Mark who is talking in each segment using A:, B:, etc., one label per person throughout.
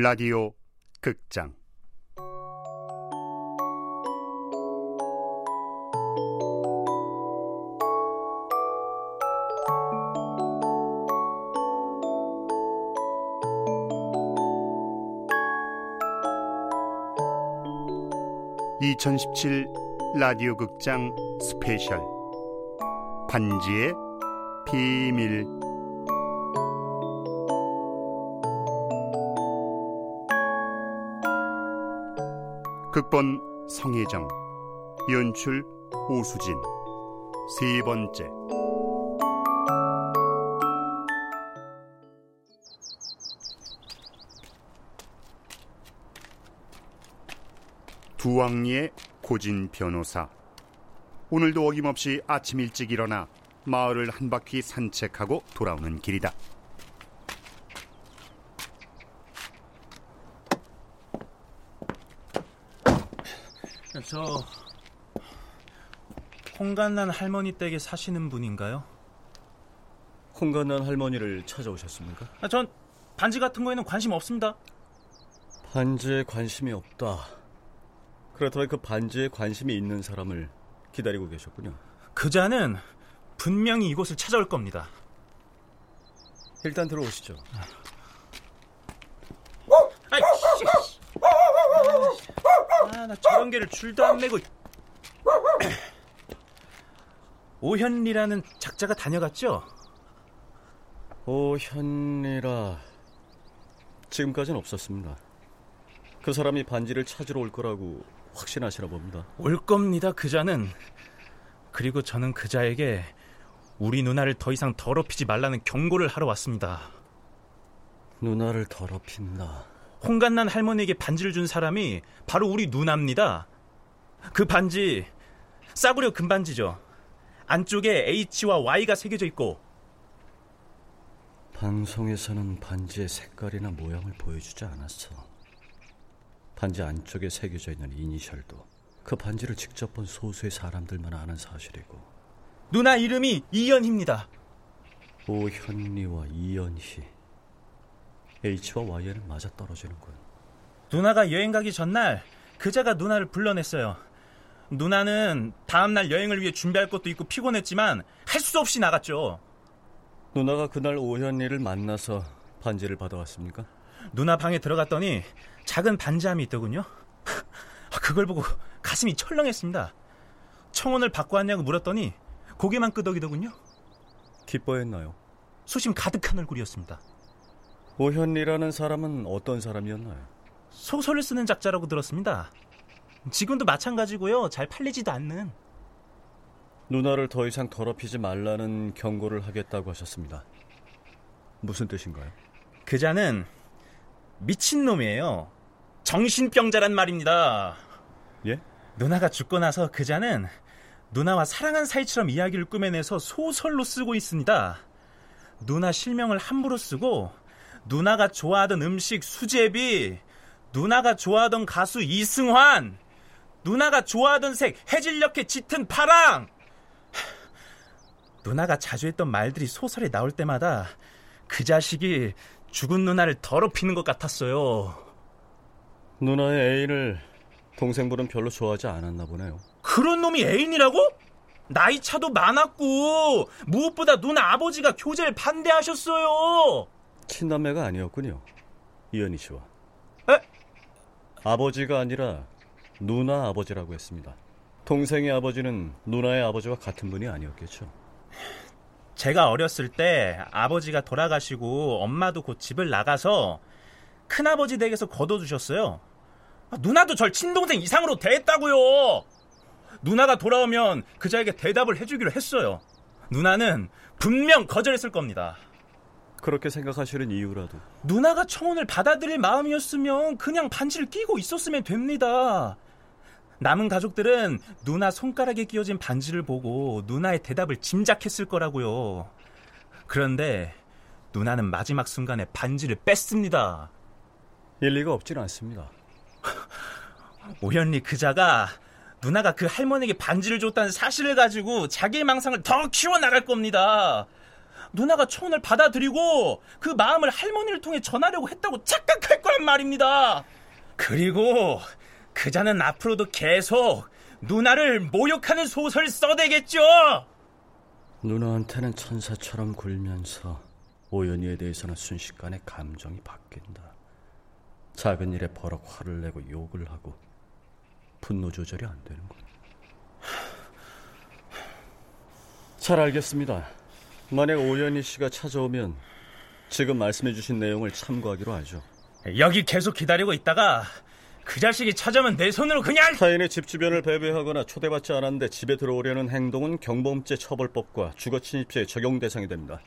A: 라디오 극장. (2017) 라디오 극장 스페셜. 반지의 비밀 극본 성혜정 연출 오수진. 세 번째. 두왕리의 고진 변호사. 오늘도 어김없이 아침 일찍 일어나 마을을 한 바퀴 산책하고 돌아오는 길이다.
B: 저 홍간난 할머니 댁에 사시는 분인가요?
C: 홍간난 할머니를 찾아오셨습니까?
B: 아, 전 반지 같은 거에는 관심 없습니다.
C: 반지에 관심이 없다. 그렇다면 그 반지에 관심이 있는 사람을 기다리고 계셨군요.
B: 그자는 분명히 이곳을 찾아올 겁니다.
C: 일단 들어오시죠.
B: 아이, 아, 나 저런 개를 줄도 안 매고. 오현리라는 작자가 다녀갔죠?
C: 오현리라 지금까지는 없었습니다. 그 사람이 반지를 찾으러 올 거라고 확신하시나 봅니다.
B: 올 겁니다, 그자는. 그리고 저는 그자에게 우리 누나를 더 이상 더럽히지 말라는 경고를 하러 왔습니다.
C: 누나를 더럽힌다.
B: 홍간난 할머니에게 반지를 준 사람이 바로 우리 누나입니다. 그 반지 싸구려 금반지죠. 안쪽에 H와 Y가 새겨져 있고
C: 방송에서는 반지의 색깔이나 모양을 보여주지 않았어. 반지 안쪽에 새겨져 있는 이니셜도 그 반지를 직접 본 소수의 사람들만 아는 사실이고
B: 누나 이름이 이연희입니다.
C: 오현리와 이연희 H와 Y에는 맞아 떨어지는군.
B: 누나가 여행 가기 전날 그자가 누나를 불러냈어요. 누나는 다음날 여행을 위해 준비할 것도 있고 피곤했지만 할 수 없이 나갔죠.
C: 누나가 그날 오현리를 만나서 반지를 받아왔습니까?
B: 누나 방에 들어갔더니 작은 반지함이 있더군요. 그걸 보고 가슴이 철렁했습니다. 청혼을 받고 왔냐고 물었더니 고개만 끄덕이더군요.
C: 기뻐했나요?
B: 수심 가득한 얼굴이었습니다.
C: 오현리라는 사람은 어떤 사람이었나요?
B: 소설을 쓰는 작자라고 들었습니다. 지금도 마찬가지고요. 잘 팔리지도 않는.
C: 누나를 더 이상 더럽히지 말라는 경고를 하겠다고 하셨습니다. 무슨 뜻인가요?
B: 그자는 미친놈이에요. 정신병자란 말입니다.
C: 예?
B: 누나가 죽고 나서 그자는 누나와 사랑한 사이처럼 이야기를 꾸며내서 소설로 쓰고 있습니다. 누나 실명을 함부로 쓰고 누나가 좋아하던 음식 수제비, 누나가 좋아하던 가수 이승환, 누나가 좋아하던 색 해질녘의 짙은 파랑. 누나가 자주 했던 말들이 소설에 나올 때마다 그 자식이 죽은 누나를 더럽히는 것 같았어요.
C: 누나의 애인을 동생분은 별로 좋아하지 않았나 보네요.
B: 그런 놈이 애인이라고? 나이 차도 많았고 무엇보다 누나 아버지가 교제를 반대하셨어요.
C: 친남매가 아니었군요. 이현희 씨와.
B: 에?
C: 아버지가 아니라 누나 아버지라고 했습니다. 동생의 아버지는 누나의 아버지와 같은 분이 아니었겠죠.
B: 제가 어렸을 때 아버지가 돌아가시고 엄마도 곧 집을 나가서 큰아버지 댁에서 거둬두셨어요. 아, 누나도 절 친동생 이상으로 대했다고요. 누나가 돌아오면 그자에게 대답을 해주기로 했어요. 누나는 분명 거절했을 겁니다.
C: 그렇게 생각하시는 이유라도
B: 누나가 청혼을 받아들일 마음이었으면 그냥 반지를 끼고 있었으면 됩니다. 남은 가족들은 누나 손가락에 끼워진 반지를 보고 누나의 대답을 짐작했을 거라고요. 그런데 누나는 마지막 순간에 반지를 뺐습니다.
C: 일리가 없진 않습니다.
B: 오현리 그자가 누나가 그 할머니에게 반지를 줬다는 사실을 가지고 자기의 망상을 더 키워나갈 겁니다. 누나가 청혼을 받아들이고 그 마음을 할머니를 통해 전하려고 했다고 착각할 거란 말입니다. 그리고 그자는 앞으로도 계속 누나를 모욕하는 소설 써대겠죠.
C: 누나한테는 천사처럼 굴면서 오연이에 대해서는 순식간에 감정이 바뀐다. 작은 일에 버럭 화를 내고 욕을 하고 분노 조절이 안 되는군. 잘 알겠습니다. 만약 오연희 씨가 찾아오면 지금 말씀해주신 내용을 참고하기로 하죠.
B: 여기 계속 기다리고 있다가 그 자식이 찾아오면 내 손으로 그냥
C: 타인의 집 주변을 배회하거나 초대받지 않았는데 집에 들어오려는 행동은 경범죄 처벌법과 주거 침입죄 적용 대상이 됩니다.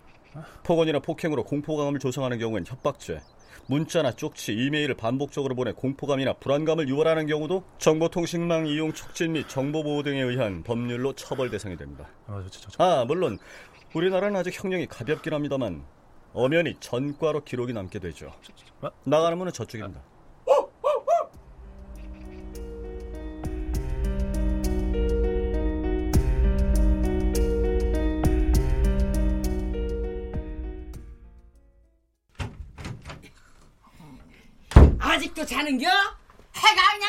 C: 폭언이나 폭행으로 공포감을 조성하는 경우엔 협박죄, 문자나 쪽지, 이메일을 반복적으로 보내 공포감이나 불안감을 유발하는 경우도 정보통신망 이용 촉진 및 정보보호 등에 의한 법률로 처벌 대상이 됩니다. 아, 물론 우리나라는 아직 형량이 가볍긴 합니다만 엄연히 전과로 기록이 남게 되죠. 나가는 문은 저쪽입니다.
D: 아직도 자는겨?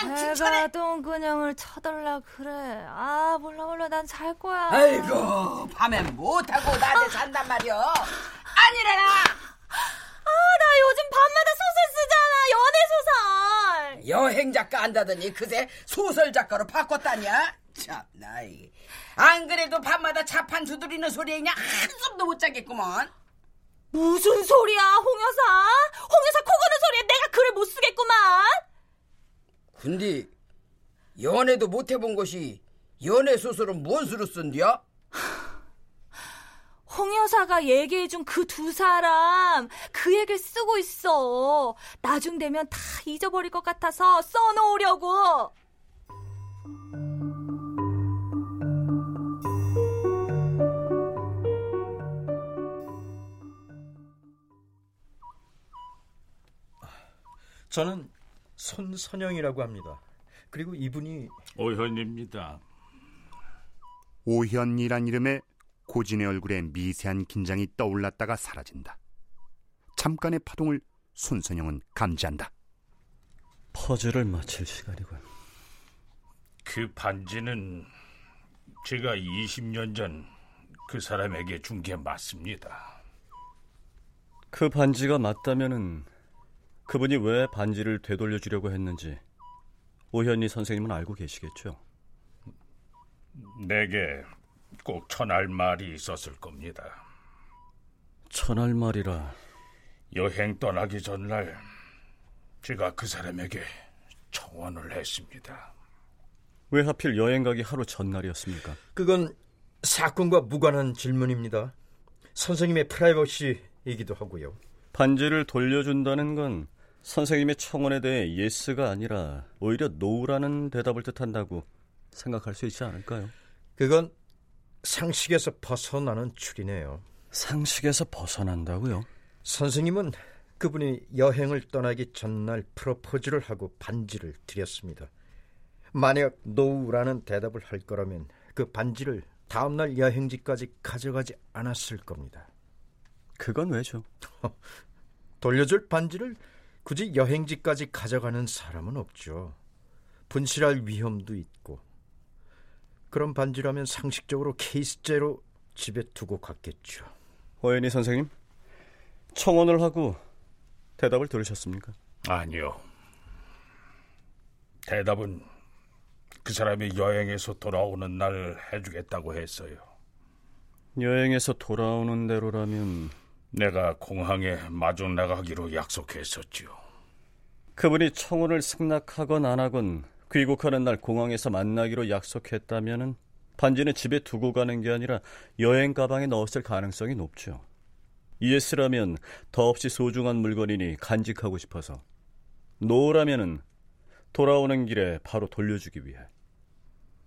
D: 그냥
E: 내가 똥근형을 쳐달라 그래. 아 몰라 몰라 난 잘 거야.
D: 아이고 밤엔 못하고 낮에 잔단 말이여 아니래나
E: 아나 요즘 밤마다 소설 쓰잖아 연애 소설.
D: 여행 작가 한다더니 그새 소설 작가로 바꿨다냐? 참 나 이 안 그래도 밤마다 자판 두드리는 소리에 그냥 한숨도 못 자겠구먼
E: 무슨 소리야 홍여사? 홍여사 코 고는 소리에 내가 글을 못 쓰겠구만.
D: 근데 연애도 못 해본 것이 연애 소설은 뭔 수로 쓴디야?
E: 홍 여사가 얘기해준 그 두 사람 그 얘기를 쓰고 있어. 나중 되면 다 잊어버릴 것 같아서 써놓으려고.
F: 저는 손선영이라고 합니다. 그리고 이분이
G: 오현입니다.
A: 오현이란 이름에 고진의 얼굴에 미세한 긴장이 떠올랐다가 사라진다. 잠깐의 파동을 손선영은 감지한다.
C: 퍼즐을 맞힐 시간이군.
G: 그 반지는 제가 20년 전 그 사람에게 준 게 맞습니다.
C: 그 반지가 맞다면은 그분이 왜 반지를 되돌려 주려고 했는지 오현희 선생님은 알고 계시겠죠?
G: 내게 꼭 전할 말이 있었을 겁니다.
C: 천할 말이라
G: 여행 떠나기 전날 제가 그 사람에게 청혼을 했습니다.
C: 왜 하필 여행 가기 하루 전날이었습니까?
F: 그건 사건과 무관한 질문입니다. 선생님의 프라이버시이기도 하고요.
C: 반지를 돌려준다는 건 선생님의 청원에 대해 yes가 아니라 오히려 no라는 대답을 뜻한다고 생각할 수 있지 않을까요?
F: 그건 상식에서 벗어나는 추리네요.
C: 상식에서 벗어난다고요?
F: 선생님은 그분이 여행을 떠나기 전날 프로포즈를 하고 반지를 드렸습니다. 만약 노우라는 대답을 할 거라면 그 반지를 다음날 여행지까지 가져가지 않았을 겁니다.
C: 그건 왜죠?
F: 돌려줄 반지를 굳이 여행지까지 가져가는 사람은 없죠. 분실할 위험도 있고. 그런 반지라면 상식적으로 케이스째로 집에 두고 갔겠죠.
C: 호연이 선생님, 청혼을 하고 대답을 들으셨습니까?
G: 아니요. 대답은 그 사람이 여행에서 돌아오는 날 해주겠다고 했어요.
C: 여행에서 돌아오는 대로라면
G: 내가 공항에 마주 나가기로 약속했었지요.
C: 그분이 청혼을 승낙하건 안 하건 귀국하는 날 공항에서 만나기로 약속했다면은 반지는 집에 두고 가는 게 아니라 여행 가방에 넣었을 가능성이 높죠. 예스라면 더없이 소중한 물건이니 간직하고 싶어서 노라면은 돌아오는 길에 바로 돌려주기 위해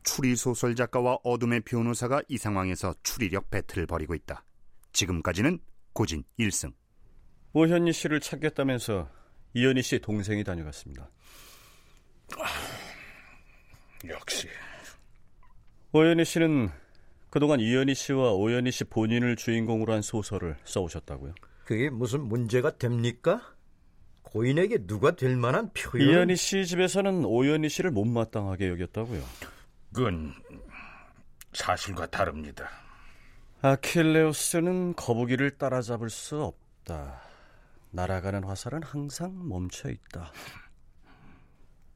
A: 추리 소설 작가와 어둠의 변호사가 이 상황에서 추리력 배틀을 벌이고 있다. 지금까지는 고진 1승.
C: 오현희 씨를 찾겠다면서 이현희 씨 동생이 다녀갔습니다.
G: 역시
C: 오현희 씨는 그동안 이현희 씨와 오현희 씨 본인을 주인공으로 한 소설을 써오셨다고요?
F: 그게 무슨 문제가 됩니까? 고인에게 누가 될 만한 표현?
C: 이현희 씨 집에서는 오현희 씨를 못마땅하게 여겼다고요.
G: 그건 사실과 다릅니다.
C: 아킬레우스는 거북이를 따라잡을 수 없다. 날아가는 화살은 항상 멈춰 있다.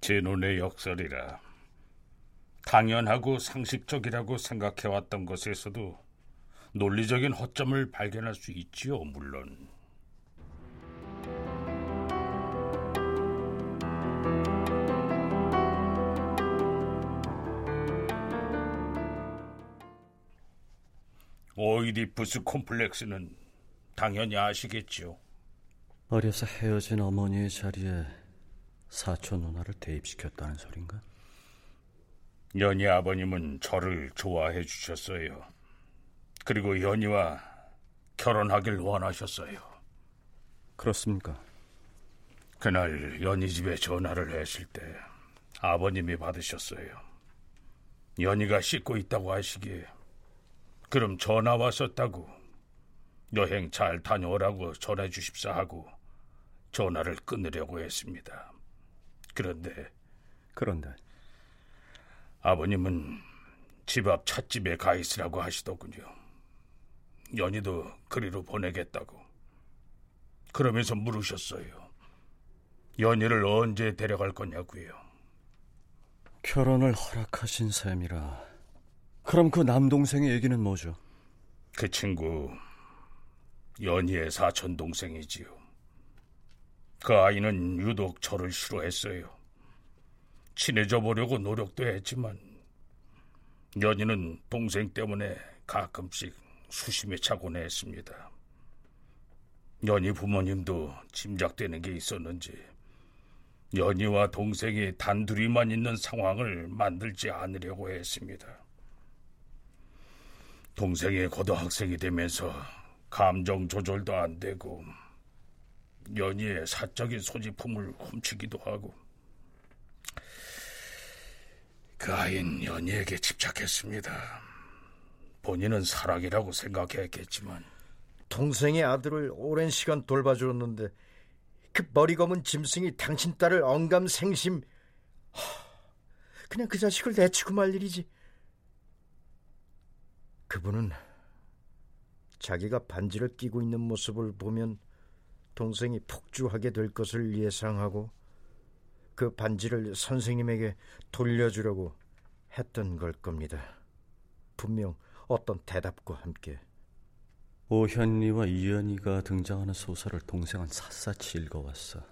G: 제 눈의 역설이라 당연하고 상식적이라고 생각해왔던 것에서도 논리적인 허점을 발견할 수 있지요, 물론. 오이디푸스 콤플렉스는 당연히 아시겠죠.
C: 어려서 헤어진 어머니의 자리에 사촌 누나를 대입시켰다는 소린가?
G: 연희 아버님은 저를 좋아해 주셨어요. 그리고 연희와 결혼하길 원하셨어요.
C: 그렇습니까?
G: 그날 연희 집에 전화를 했을 때 아버님이 받으셨어요. 연희가 씻고 있다고 하시기에 그럼 전화 왔었다고 여행 잘 다녀오라고 전해 주십사 하고 전화를 끊으려고 했습니다. 그런데
C: 그런데
G: 아버님은 집 앞 찻집에 가 있으라고 하시더군요. 연희도 그리로 보내겠다고. 그러면서 물으셨어요. 연희를 언제 데려갈 거냐고요.
C: 결혼을 허락하신 셈이라. 그럼 그 남동생의 얘기는 뭐죠?
G: 그 친구 연희의 사촌 동생이지요. 그 아이는 유독 저를 싫어했어요. 친해져 보려고 노력도 했지만 연희는 동생 때문에 가끔씩 수심에 차곤 했습니다. 연희 부모님도 짐작되는 게 있었는지 연희와 동생이 단둘이만 있는 상황을 만들지 않으려고 했습니다. 동생이 고등학생이 되면서 감정 조절도 안 되고 연희의 사적인 소지품을 훔치기도 하고 그 아이는 연희에게 집착했습니다. 본인은 사랑이라고 생각했겠지만
F: 동생의 아들을 오랜 시간 돌봐주었는데 그 머리 검은 짐승이 당신 딸을 언감생심 하, 그냥 그 자식을 내치고 말 일이지 그분은 자기가 반지를 끼고 있는 모습을 보면 동생이 폭주하게 될 것을 예상하고 그 반지를 선생님에게 돌려주려고 했던 걸 겁니다. 분명 어떤 대답과 함께
C: 오현리와 이현이가 등장하는 소설을 동생은 샅샅이 읽어왔어.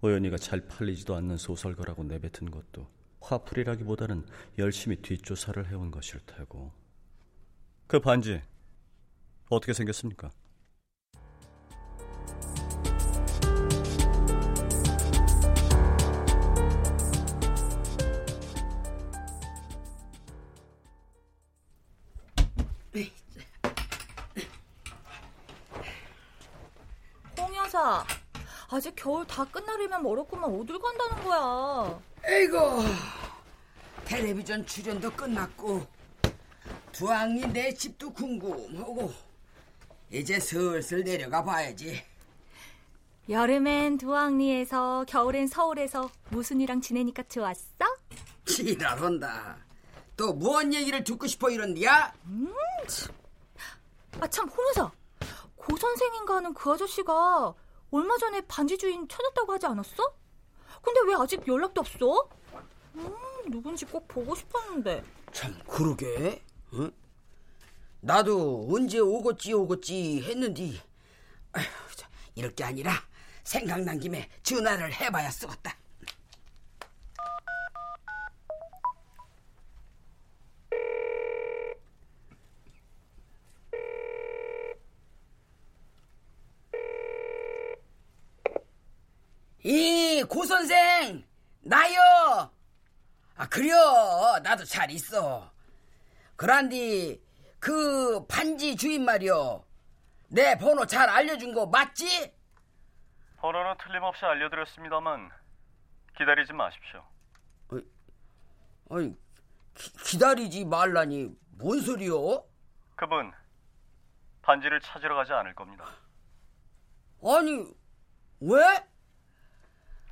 C: 오현이가 잘 팔리지도 않는 소설가라고 내뱉은 것도 화풀이라기보다는 열심히 뒷조사를 해온 것일 테고. 그 반지 어떻게 생겼습니까?
E: 홍 여사, 아직 겨울 다 끝나려면 멀었구만 어딜 간다는 거야?
D: 에이고 텔레비전 출연도 끝났고 두항이 내 집도 궁금하고 이제 슬슬 내려가 봐야지
E: 여름엔 두왕리에서, 겨울엔 서울에서 무순이랑 지내니까 좋았어?
D: 지랄한다 또 무언 얘기를 듣고 싶어 이런디야?
E: 아 참, 홍 여사, 고 선생인가 하는 그 아저씨가 얼마 전에 반지 주인 찾았다고 하지 않았어? 근데 왜 아직 연락도 없어? 음, 누군지 꼭 보고 싶었는데.
D: 참 그러게 응? 나도 언제 오겠지 오겠지 했는디 아휴, 자, 이럴 게 아니라 생각난 김에 전화를 해봐야 쓰겠다. 이 고선생 나요 아 그려! 나도 잘 있어 그란디 그 반지 주인 말이여 내 번호 잘 알려준 거 맞지?
C: 번호는 틀림없이 알려드렸습니다만 기다리지 마십시오.
D: 아니 기, 기다리지 말라니 뭔 소리요?
C: 그분 반지를 찾으러 가지 않을 겁니다.
D: 아니, 왜?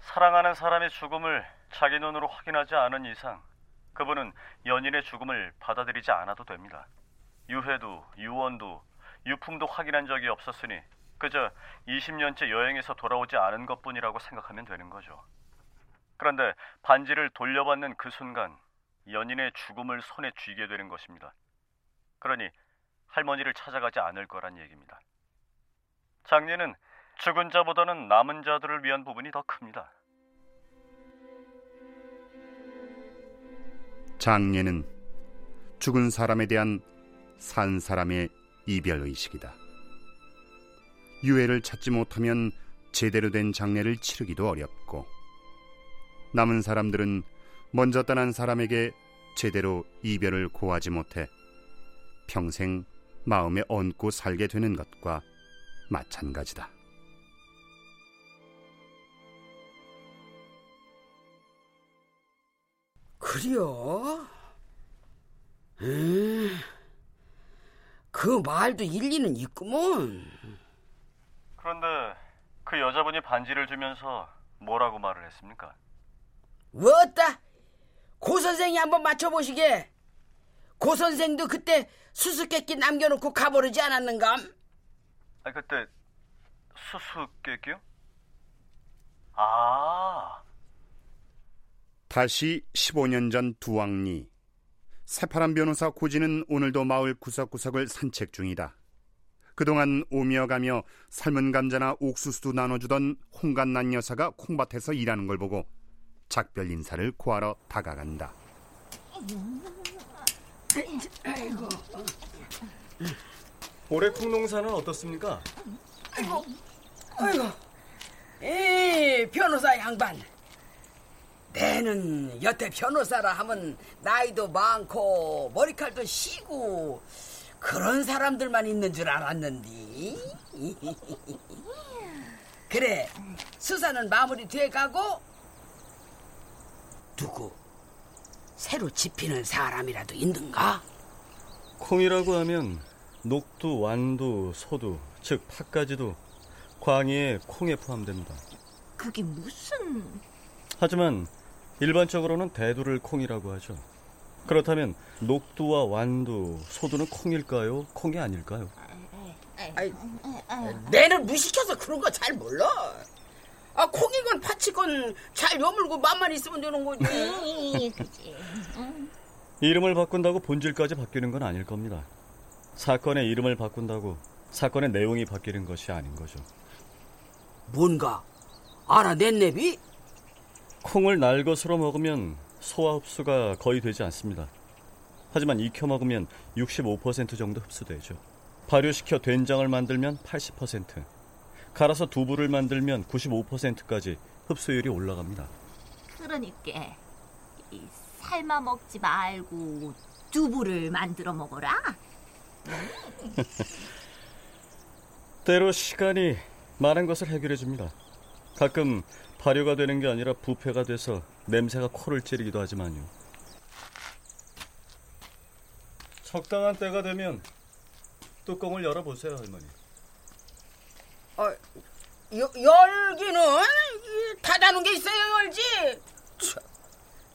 C: 사랑하는 사람의 죽음을 자기 눈으로 확인하지 않은 이상 그분은 연인의 죽음을 받아들이지 않아도 됩니다. 유해도 유언도 유품도 확인한 적이 없었으니 그저 20년째 여행에서 돌아오지 않은 것뿐이라고 생각하면 되는 거죠. 그런데 반지를 돌려받는 그 순간 연인의 죽음을 손에 쥐게 되는 것입니다. 그러니 할머니를 찾아가지 않을 거란 얘기입니다. 장례는 죽은 자보다는 남은 자들을 위한 부분이 더 큽니다.
A: 장례는 죽은 사람에 대한 산 사람의 이별 의식이다. 유해를 찾지 못하면 제대로 된 장례를 치르기도 어렵고 남은 사람들은 먼저 떠난 사람에게 제대로 이별을 고하지 못해 평생 마음에 얹고 살게 되는 것과 마찬가지다.
D: 그래요? 음, 그 말도 일리는 있구먼.
C: 그런데 그 여자분이 반지를 주면서 뭐라고 말을 했습니까?
D: 뭐었다? 고 선생이 한번 맞춰보시게. 고 선생도 그때 수수께끼 남겨놓고 가버리지 않았는감?
C: 아 그때 수수께끼요? 아
A: 다시 15년 전 두왕리 새파란 변호사 고지는 오늘도 마을 구석구석을 산책 중이다. 그동안 오며 가며 삶은 감자나 옥수수도 나눠주던 홍간난 여사가 콩밭에서 일하는 걸 보고 작별 인사를 구하러 다가간다.
C: 올해 콩농사는 어떻습니까?
D: 아이고, 이 변호사 양반. 내는 여태 변호사라 하면 나이도 많고 머리칼도 시고 그런 사람들만 있는 줄 알았는데. 그래, 수사는 마무리 돼 가고 누구 새로 집히는 사람이라도 있는가?
C: 콩이라고 하면 녹두, 완두, 소두, 즉 팥까지도 광희의 콩에 포함됩니다.
E: 그게 무슨...
C: 하지만 일반적으로는 대두를 콩이라고 하죠. 그렇다면 녹두와 완두, 소두는 콩일까요? 콩이 아닐까요?
D: 아이, 내는 무식해서 그런 거 잘 몰라. 아, 콩이건 파치건 잘 여물고 맘만 있으면 되는 거지.
C: 이름을 바꾼다고 본질까지 바뀌는 건 아닐 겁니다. 사건의 이름을 바꾼다고 사건의 내용이 바뀌는 것이 아닌 거죠.
D: 뭔가 알아냈네비?
C: 콩을 날 것으로 먹으면 소화 흡수가 거의 되지 않습니다. 하지만 익혀 먹으면 65% 정도 흡수되죠. 발효시켜 된장을 만들면 80%, 갈아서 두부를 만들면 95%까지 흡수율이 올라갑니다.
E: 그러니까 이 삶아 먹지 말고 두부를 만들어 먹어라.
C: 때로 시간이 많은 것을 해결해 줍니다. 가끔 발효가 되는 게 아니라 부패가 돼서 냄새가 코를 찌르기도 하지만요. 적당한 때가 되면 뚜껑을 열어보세요, 할머니.
D: 어, 여, 열기는 닫아놓은 게 있어야 열지. 참,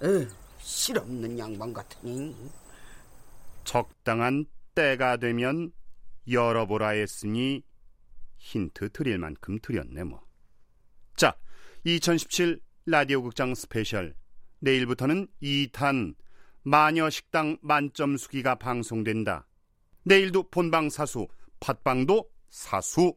D: 에휴, 실없는 양반 같으니.
A: 적당한 때가 되면 열어보라 했으니 힌트 드릴 만큼 드렸네 뭐. 자, 2017 라디오 극장 스페셜 내일부터는 2탄 마녀 식당 만점 수기가 방송된다. 내일도 본방 사수, 팟빵도 사수.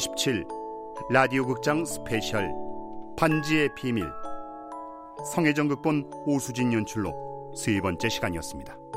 A: (2017) 라디오 극장 스페셜 반지의 비밀 성혜정 극본 오수진 연출로 세 번째 시간이었습니다.